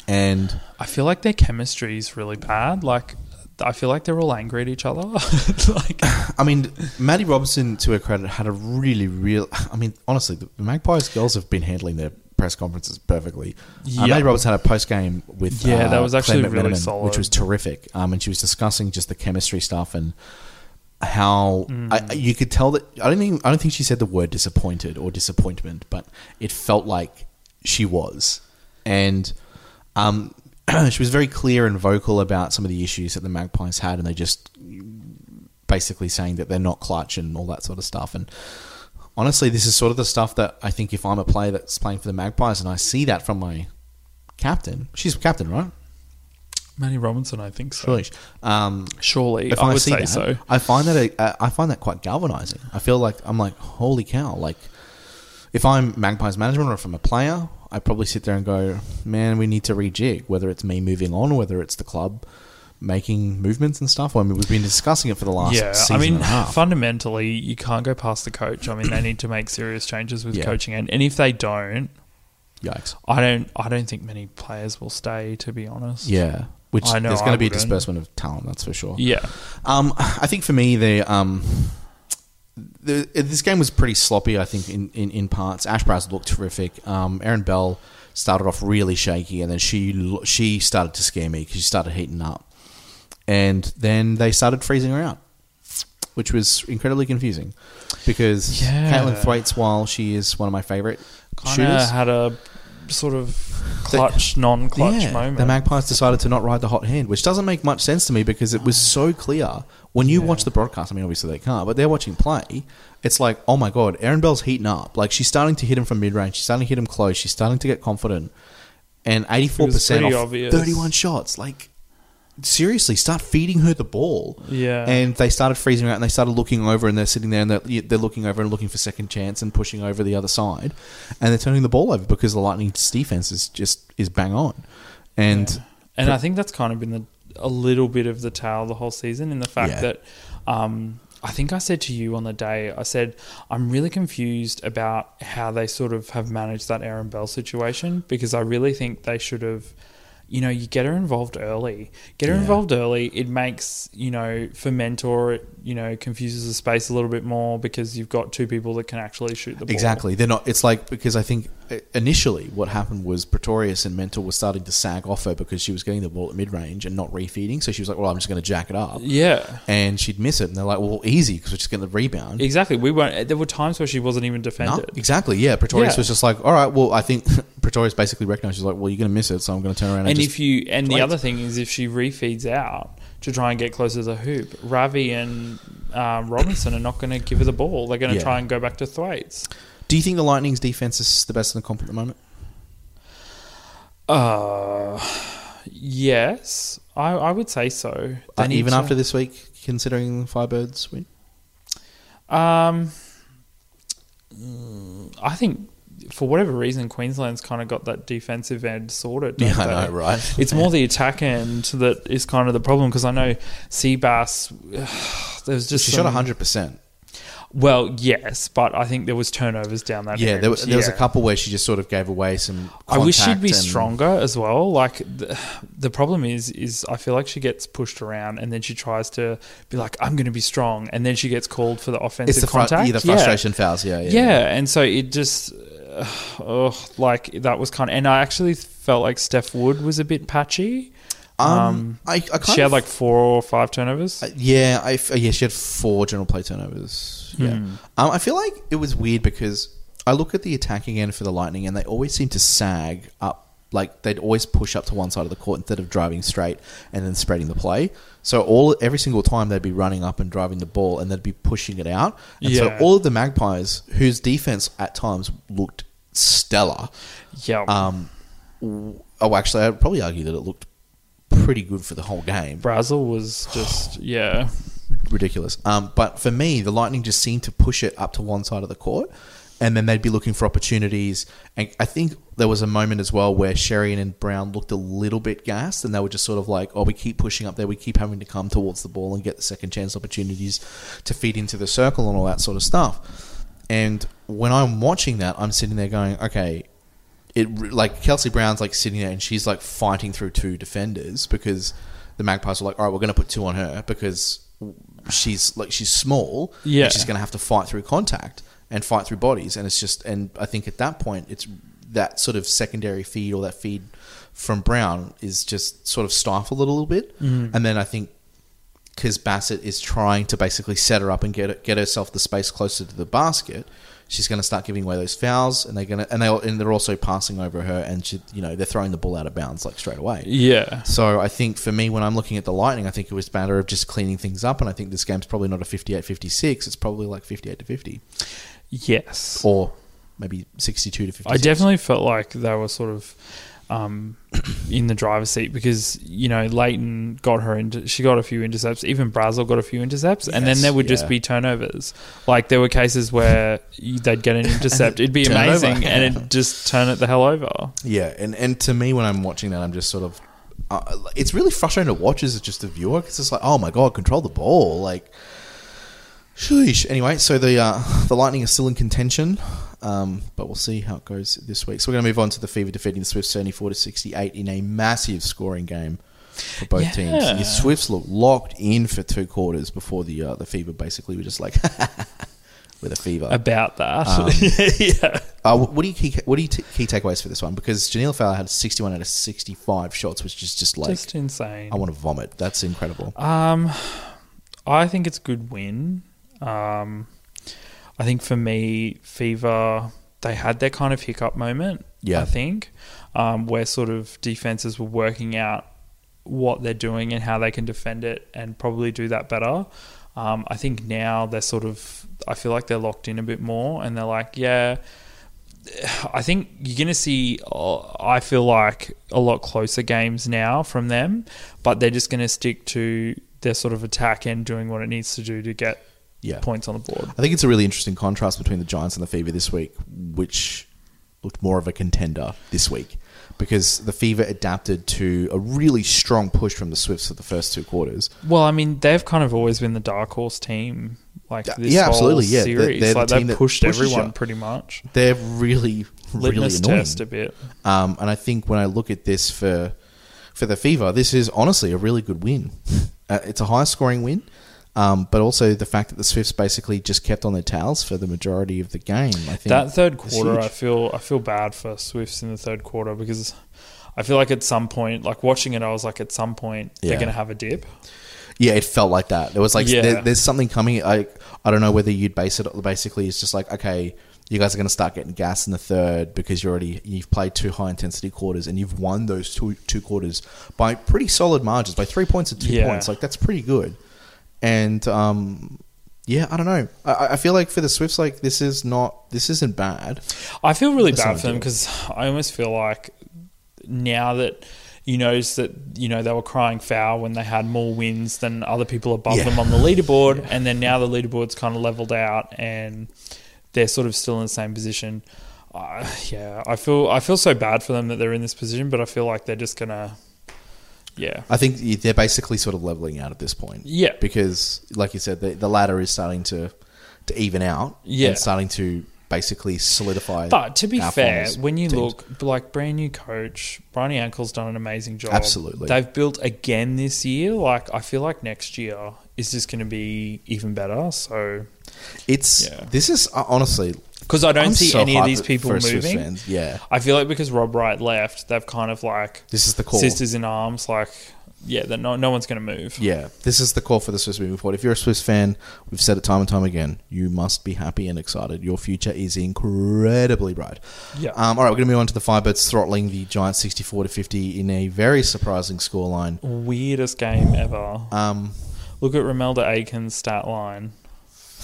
and I feel like their chemistry is really bad. Like, I feel like they're all angry at each other. [laughs] like, [laughs] I mean, Madi Robinson, to her credit, had a really real. [laughs] I mean, honestly, the Magpies girls have been handling their press conferences perfectly. Yeah. Uh, Madi Robinson had a post game with Yeah, uh, that was actually really solid. which was terrific. Um, and she was discussing just the chemistry stuff and how Mm. I, you could tell that. I don't think I don't think she said the word disappointed or disappointment, but it felt like she was, and Um, [clears throat] she was very clear and vocal about some of the issues that the Magpies had, and they just basically saying that they're not clutch and all that sort of stuff. And honestly, this is sort of the stuff that I think if I'm a player that's playing for the Magpies and I see that from my captain, she's captain, right? Manny Robinson, I think so. Surely. Um, Surely, if I would see say that, so. I find that uh, I find that quite galvanizing. I feel like I'm like, holy cow! Like, if I'm Magpies management or if I'm a player, I probably sit there and go, man, we need to rejig. Whether it's me moving on, whether it's the club making movements and stuff. I mean, we've been discussing it for the last Yeah, I mean, and a half. fundamentally, you can't go past the coach. I mean, they need to make serious changes with Yeah. coaching, and, and if they don't, Yikes! I don't, I don't think many players will stay. To be honest, Yeah, which I know there's going to be a disbursement of talent. That's for sure. yeah, Um, I think for me, the um, the, this game was pretty sloppy. I think in, in, in parts, Ash Browse looked terrific. Um, Aaron Bell started off really shaky, and then she she started to scare me because she started heating up, and then they started freezing her out, which was incredibly confusing because Yeah. Caitlin Thwaites, while she is one of my favorite kind of shooters, had a sort of clutch, non-clutch yeah, moment. The Magpies decided to not ride the hot hand, which doesn't make much sense to me because it was so clear when you Yeah. watch the broadcast. I mean, obviously they can't, but they're watching play. It's like, oh my god, Aaron Bell's heating up. Like she's starting to hit him from mid range. She's starting to hit him close. She's starting to get confident. And eighty four percent off obvious. thirty one shots. Like seriously, start feeding her the ball. Yeah. And they started freezing her out, and they started looking over, and they're sitting there, and they're, they're looking over and looking for second chance, and pushing over the other side, and they're turning the ball over because the Lightning's defense is just is bang on, and And I think that's kind of been the, a little bit of the tale the whole season in the fact Yeah. that um, I think I said to you on the day, I said, I'm really confused about how they sort of have managed that Aaron Bell situation because I really think they should have. You know, you get her involved early. Get her Yeah. involved early. It makes, you know, for mentor, it, you know, confuses the space a little bit more because you've got two people that can actually shoot the ball. Exactly. They're not. It's like because I think initially what happened was Pretorius and Mental was starting to sag off her because she was getting the ball at mid range and not refeeding. So she was like, "Well, I'm just going to jack it up," Yeah. and she'd miss it. And they're like, "Well, easy because we're just getting the rebound." Exactly. We weren't. There were times where she wasn't even No, defended. exactly. Yeah, Pretorius Yeah. was just like, "All right, well, I think [laughs] Pretorius basically recognized she's like, well, you're going to miss it, so I'm going to turn around and, And if you and the other thing is if she refeeds out to try and get closer to the hoop, Ravi and um, Robinson are not going to give her the ball. They're going to Yeah. try and go back to Thwaites. Do you think the Lightning's defense is the best in the comp at the moment? Uh, yes, I, I would say so. They Uh, need even to- after this week, considering the Firebirds win? Um, mm, I think for whatever reason, Queensland's kind of got that defensive end sorted. don't [laughs] Yeah, I they? know, right? [laughs] It's more the attack end that is kind of the problem because I know Seabass. [sighs] There's just She some- shot 100%. Well, yes, but I think there was turnovers down that. Yeah, end. there was, there was a couple where she just sort of gave away some. I wish she'd be stronger as well. Like the, the problem is, is I feel like she gets pushed around and then she tries to be like, "I'm going to be strong," and then she gets called for the offensive It's the, fru- contact. yeah, the Yeah. frustration fouls. Yeah, yeah. Yeah, and so it just, uh, oh, like that was kind of, and I actually felt like Steph Wood was a bit patchy. Um, I, I kind She had like four or five turnovers. Uh, Yeah, I f- yeah, she had four general play turnovers. Yeah, Hmm. um, I feel like it was weird because I look at the attacking end for the Lightning, and they always seem to sag up. Like they'd always push up to one side of the court instead of driving straight and then spreading the play. So all every single time they'd be running up and driving the ball, and they'd be pushing it out. And so all of the Magpies, whose defense at times looked stellar, yeah, um, w- oh, actually, I'd probably argue that it looked pretty good for the whole game Brazill was just, [sighs] yeah. ridiculous. Um, but for me, the Lightning just seemed to push it up to one side of the court, and then they'd be looking for opportunities. And I think there was a moment as well where Sherian and Brown looked a little bit gassed, and they were just sort of like, "Oh, we keep pushing up there. We keep having to come towards the ball and get the second chance opportunities to feed into the circle and all that sort of stuff." And when I'm watching that, I'm sitting there going, "Okay." It like Kelsey Browne's like sitting there and she's like fighting through two defenders because the Magpies are like, all right, we're going to put two on her because she's like she's small. Yeah. she's going to have to fight through contact and fight through bodies, and it's just and I think at that point it's that sort of secondary feed or that feed from Brown is just sort of stifled a little bit, mm-hmm. and then I think because Bassett is trying to basically set her up and get get herself the space closer to the basket, she's going to start giving away those fouls, and they're going to and they and they're also passing over her, and she, you know they're throwing the ball out of bounds like straight away. Yeah. So I think for me, when I'm looking at the Lightning, I think it was a matter of just cleaning things up, and I think this game's probably not a 58-56. It's probably like 58 to 50, Yes. or maybe 62 to 56. I definitely felt like they were sort of um, in the driver's seat because you know Layton got her into she got a few intercepts, even Brazill got a few intercepts, and then there would just be turnovers. Like there were cases where they'd get an intercept, it'd be [laughs] amazing, and it'd just turn it the hell over. Yeah, and and to me, when I'm watching that, I'm just sort of. Uh, it's really frustrating to watch as just a viewer because it's like, oh my god, control the ball, like. Sheesh. Anyway, so the uh, [laughs] the Lightning are still in contention, um, but we'll see how it goes this week. So we're going to move on to the Fever defeating the Swifts seventy four to sixty eight in a massive scoring game for both teams. The Swifts looked locked in for two quarters before the uh, the Fever basically were just like [laughs] with a fever. About that, Um, [laughs] yeah. Uh, what do you key, what do you t- key takeaways for this one? Because Jhaniele Fowler had 61 out of 65 shots, which is just like just insane. I want to vomit. That's incredible. Um, I think it's a good win. Um, I think for me, Fever they had their kind of hiccup moment. Yeah. I think um, where sort of defenses were working out what they're doing and how they can defend it, and probably do that better. Um, I think now they're sort of. I feel like they're locked in a bit more, and they're like, yeah. I think you're going to see, uh, I feel like, a lot closer games now from them, but they're just going to stick to their sort of attack and doing what it needs to do to get Yeah. points on the board. I think it's a really interesting contrast between the Giants and the Fever this week, which looked more of a contender this week because the Fever adapted to a really strong push from the Swifts for the first two quarters. Well, I mean, they've kind of always been the dark horse team, like this yeah, whole absolutely, yeah. They're- series. they're the like team they've pushed everyone you. pretty much. They're really, really Litmus annoying. test a bit. Um, and I think when I look at this for for the Fever, this is honestly a really good win. [laughs] Uh, it's a high scoring win, um, but also the fact that the Swifts basically just kept on their tails for the majority of the game. I think That third quarter. I feel I feel bad for Swifts in the third quarter because I feel like at some point, like watching it, I was like, at some point Yeah. they're going to have a dip. Yeah, it felt like that. There was like Yeah. there, there's something coming. I I don't know whether you'd base it. Basically, it's just like okay, you guys are going to start getting gas in the third because you're already you've played two high intensity quarters and you've won those two two quarters by pretty solid margins by three points or two Yeah. points. Like that's pretty good. And um, yeah, I don't know. I, I feel like for the Swifts, like this is not this isn't bad. I feel really That's bad for them because I almost feel like now that you notice that you know they were crying foul when they had more wins than other people above Yeah. them on the leaderboard, and then now the leaderboard's kind of leveled out and they're sort of still in the same position. Uh, yeah, I feel I feel so bad for them that they're in this position, but I feel like they're just gonna, yeah, I think they're basically sort of leveling out at this point. Yeah. because like you said, the, the ladder is starting to to even out. Yeah. and starting to basically solidify. But to be fair, when you teams. look like brand new coach, Briony Akle's done an amazing job. Absolutely. They've built again this year. Like I feel like next year is just going to be even better. So it's Yeah. this is uh, honestly because I don't I'm see so any of hyped these people for Swiss moving. fans. Yeah, I feel like because Rob Wright left, they've kind of like this is the call. sisters in arms. Like yeah, that no no one's going to move. Yeah, this is the call for the Swiss moving forward. If you're a Swiss fan, we've said it time and time again. You must be happy and excited. Your future is incredibly bright. Yeah. Um, all right, we're going to move on to the Firebirds throttling the Giants 64 to 50 in a very surprising scoreline. Weirdest game ever. Um, Look at Romelda Aiken's stat line.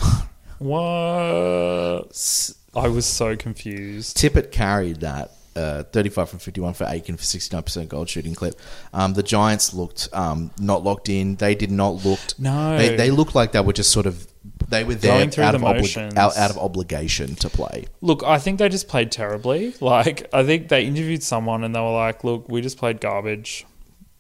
[laughs] what? I was so confused. Tippett carried that. Uh, 35 from 51 for Aiken for 69% gold shooting clip. Um, the Giants looked um, not locked in. They did not looked. No. They, they looked like they were just sort of. They were there out the of, obli- out, out of obligation to play. Look, I think they just played terribly. [laughs] Like, I think they interviewed someone and they were like, "Look, we just played garbage."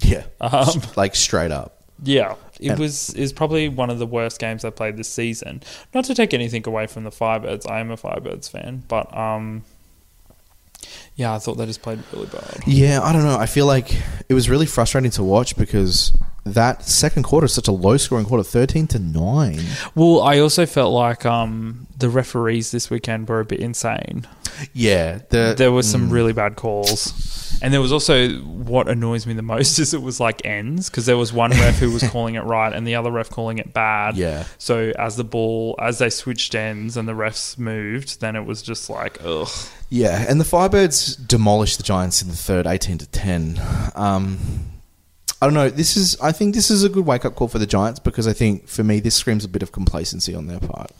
Yeah. Um, like straight up. Yeah, it And- was is probably one of the worst games I played this season. Not to take anything away from the Firebirds, I am a Firebirds fan, but um, yeah, I thought they just played really bad. Yeah, I don't know. I feel like it was really frustrating to watch because that second quarter is such a low scoring quarter, 13 to 9. Well, I also felt like um the referees this weekend were a bit insane. Yeah. The, There were some mm, really bad calls, And there was also what annoys me the most [laughs] is it was like ends because there was one ref who was [laughs] calling it right and the other ref calling it bad. Yeah. So as the ball, as they switched ends and the refs moved, then it was just like, ugh. Yeah, and the Firebirds demolished the Giants in the third, eighteen to ten. Um, I don't know. This is. I think this is a good wake up call for the Giants because I think for me this screams a bit of complacency on their part.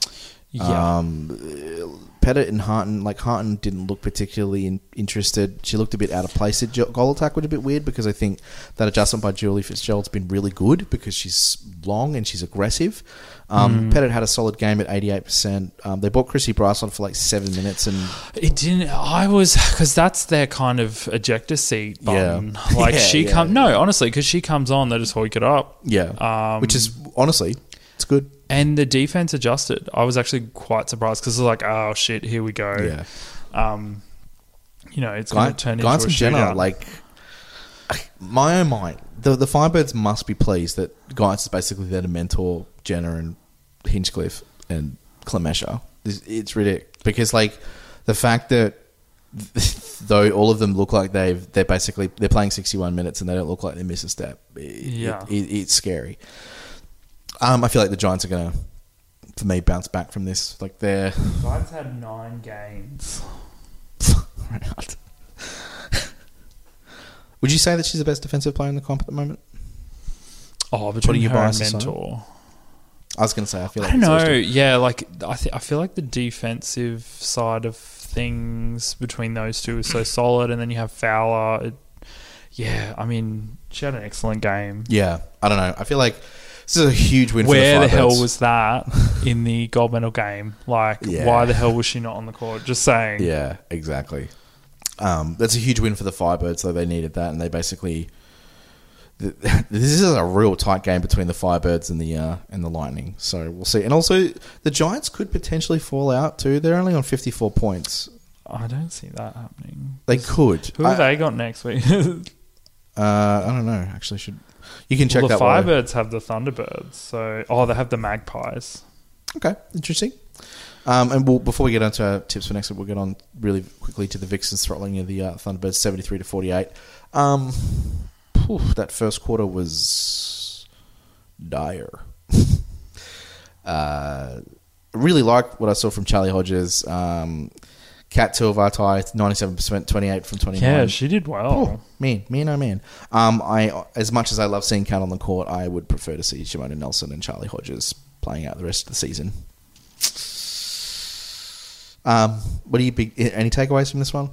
Yeah. Um, Pettitt and Harten, like Harten, didn't look particularly in, interested. She looked a bit out of place. at jo- goal attack was a bit weird because I think that adjustment by Julie Fitzgerald's been really good because she's long and she's aggressive. Um, Pettitt had a solid game at eighty eight percent. Um, They bought Chrissy Brice on for like seven minutes and It didn't. I was because that's their kind of ejector seat Yeah. [laughs] [laughs] Like Yeah, she yeah, come no, honestly, because she comes on, they just hoik it up. yeah, Um, which is honestly it's good. And the defense adjusted. I was actually quite surprised because it's like, oh shit, here we go. Yeah. Um, you know, it's going to turn into a and Jenna, like my own mind, the the Firebirds must be pleased that Geitz is basically there to mentor Jenna and Hinchliffe and Clemesha. It's, it's ridiculous because like the fact that [laughs] though all of them look like they've they're basically they're playing 61 minutes and they don't look like they miss a step. It- Yeah. it, it, it's scary. Um, I feel like the Giants are gonna, for me, bounce back from this. Like they're Giants had nine games. [laughs] Would you say that she's the best defensive player in the comp at the moment? Oh, between your her and biases on it? mentor. I was going to say I feel I like don't it's know. two. Yeah, like I, th- I feel like the defensive side of things between those two is so solid, and then you have Fowler. It, yeah, I mean, she had an excellent game. Yeah, I don't know. I feel like this is a huge win. Where for the Firebirds. Where the, hell was that in the gold medal game? Like, Yeah. why the hell was she not on the court? Just saying. Yeah, exactly. Um, that's a huge win for the Firebirds, though they needed that, and they basically. th- [laughs] This is a real tight game between the Firebirds and the uh, and the Lightning, so we'll see. And also, the Giants could potentially fall out too. They're only on fifty four points. I don't see that happening. They could. Who I, have they got next week? [laughs] Uh, I don't know. Actually, should you can check well, the that. while- Firebirds have the Thunderbirds. So, oh, they have the Magpies. Okay, interesting. Um, and we'll, before we get on to our tips for next week, we'll get on really quickly to the Vixens throttling of the uh, Thunderbirds, seventy-three to forty-eight. Um, that first quarter was dire. [laughs] uh, really like what I saw from Charlie Hodges. Um, Cat Tuivasa, ninety-seven percent, twenty-eight from twenty-nine. Yeah, she did well. Oh, man, man, oh man. Um, I as much as I love seeing Cat on the court, I would prefer to see Shimona Nelson and Charlie Hodges playing out the rest of the season. Um, what do you big? Any takeaways from this one?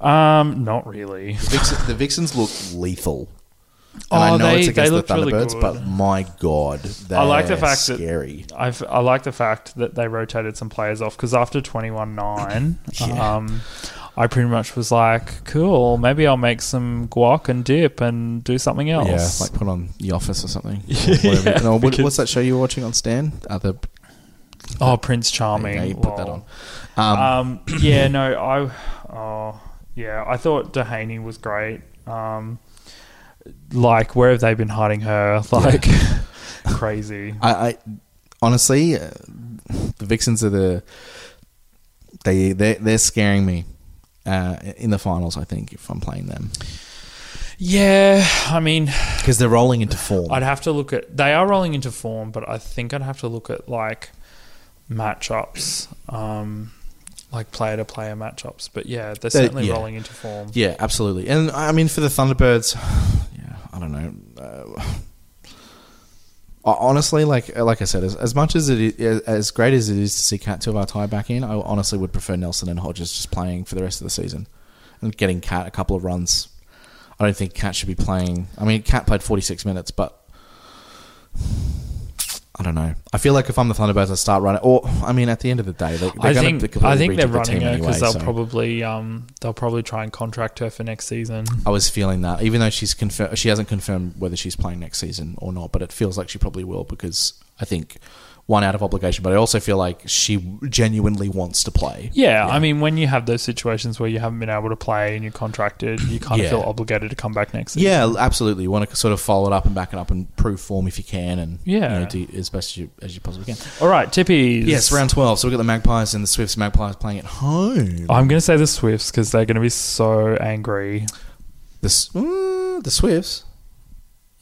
Um, not really. The the Vixens look lethal. And Oh, I know they- it's against the really Thunderbirds, good. but my god, I like the fact that- scary. I've, I like the fact that they rotated some players off because after 21 9, [laughs] Yeah. um, I pretty much was like, cool, maybe I'll make some guac and dip and do something else. Yeah, like put on The Office or something. [laughs] Yeah, no, what, what's that show you were watching on Stan? Uh, the, oh, Prince Charming. yeah, you put that on. Um, Um, yeah, [clears throat] no, I, oh, yeah, I thought Dehaney was great. Um, like, where have they been hiding her? Like, [laughs] crazy. I, I honestly, uh, the Vixens are the they they they're scaring me uh, in the finals. I think if I'm playing them Yeah, I mean, because they're rolling into form. I'd have to look at. They are rolling into form, but I think I'd have to look at like matchups, um, like player to player matchups. But yeah, they're certainly yeah. rolling into form. yeah, absolutely. And I mean for the Thunderbirds, yeah, I don't know. Uh, [sighs] honestly, like like I said, as, as much as it is, as great as it is to see Cat Tuivasa back in, I honestly would prefer Nelson and Hodges just playing for the rest of the season and getting Cat a couple of runs. I don't think Cat should be playing. I mean, Cat played 46 minutes, but I don't know. I feel like if I'm the Thunderbirds, I start running. Or I mean, at the end of the day, they, they're I going think to I think they're the running team her anyway. because they'll so probably um, they'll probably try and contract her for next season. I was feeling that, even though she's confir- she hasn't confirmed whether she's playing next season or not, but it feels like she probably will because I think one out of obligation, but I also feel like she genuinely wants to play. Yeah, I mean, when you have those situations where you haven't been able to play and you're contracted, you kind Yeah. feel obligated to come back next season. Yeah, absolutely. You want to sort of follow it up and back it up and prove form if you can, and Yeah. you know, do as best as you, as you possibly can. All right, tippies. Yes, round twelve. So we've got the Magpies and the Swifts. Magpies playing at home. I'm going to say the Swifts because they're going to be so angry. The uh, the Swifts.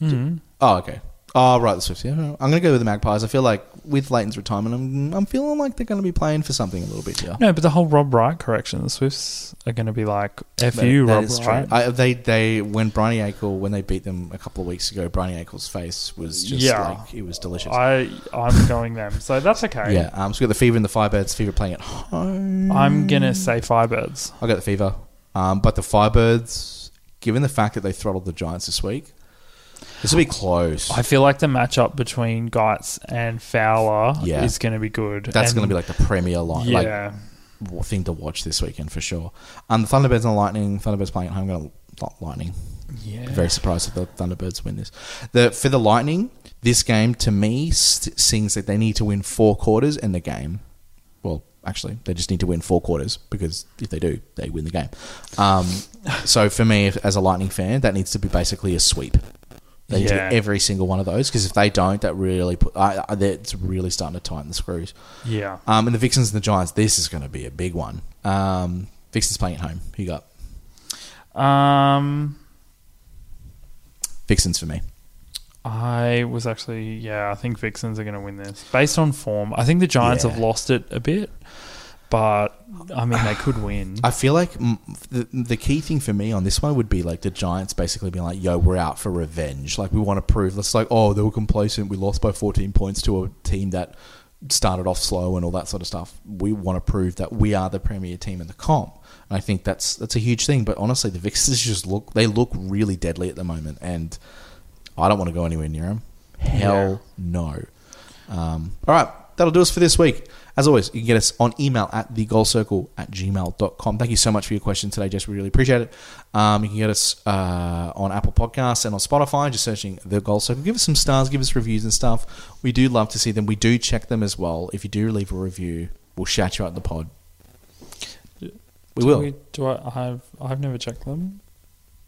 Mhm. Oh, okay. Oh, right, the Swifts. Yeah, I'm going to go with the Magpies. I feel like with Layton's retirement, I'm, I'm feeling like they're going to be playing for something a little bit here. No, but the whole Rob Wright correction, the Swifts are going to be like, F you, Rob. Wright. I, they they when Briony Akle when they beat them a couple of weeks ago, Briony Akle's face was just Yeah. like it was delicious. I, I'm going them. So that's okay. yeah, um, so we got the Fever and the Firebirds. Fever playing at home. I'm going to say Firebirds. I got the Fever, um, but the Firebirds, given the fact that they throttled the Giants this week, this will be close. I feel like the matchup between Geitz and Fowler Yeah. is going to be good. That's going to be like the premier line, yeah. w- thing to watch this weekend for sure. Um, the Thunderbirds and the Lightning. Thunderbirds playing at home. Going to Lightning. yeah. Very surprised if the Thunderbirds win this. The for the Lightning, this game to me st- sings that they need to win four quarters in the game. Well, actually, they just need to win four quarters because if they do, they win the game. Um, so for me, if, as a Lightning fan, that needs to be basically a sweep. They Yeah. get every single one of those because if they don't, that really put. I, I, it's really starting to tighten the screws. Yeah. Um, and the Vixens and the Giants, this is going to be a big one. Um, Vixens playing at home. Who you got? Um, Vixens for me. I was actually, yeah, I think Vixens are going to win this. Based on form, I think the Giants Yeah. have lost it a bit, but I mean, they could win. [sighs] I feel like the, the key thing for me on this one would be like the Giants basically being like, yo, we're out for revenge. Like, we want to prove, it's like, oh, they were complacent. We lost by 14 points to a team that started off slow and all that sort of stuff. We want to prove that we are the premier team in the comp. And I think that's that's a huge thing. But honestly, the Vixens [laughs] just look, they look really deadly at the moment. And I don't want to go anywhere near them. Hell no. Um, all right, that'll do us for this week. As always, you can get us on email at thegoalcircle at gmail.com. Thank you so much for your question today, Jess. We really appreciate it. Um, you can get us uh, on Apple Podcasts and on Spotify, just searching The Goal Circle. Give us some stars, give us reviews and stuff. We do love to see them. We do check them as well. If you do leave a review, we'll shout you out in the pod. We do will. We, do I? I've I've never checked them.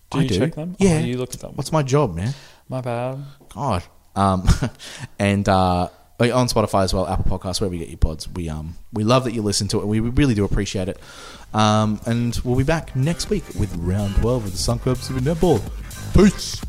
Do I you do. check them? Yeah. Oh, you look at them. What's my job, man? my bad? God. Um, [laughs] and uh, on Spotify as well, Apple Podcasts, wherever you get your pods. We um we love that you listen to it. We really do appreciate it. Um, and we'll be back next week with round twelve of the Suncorp Super Netball. Peace.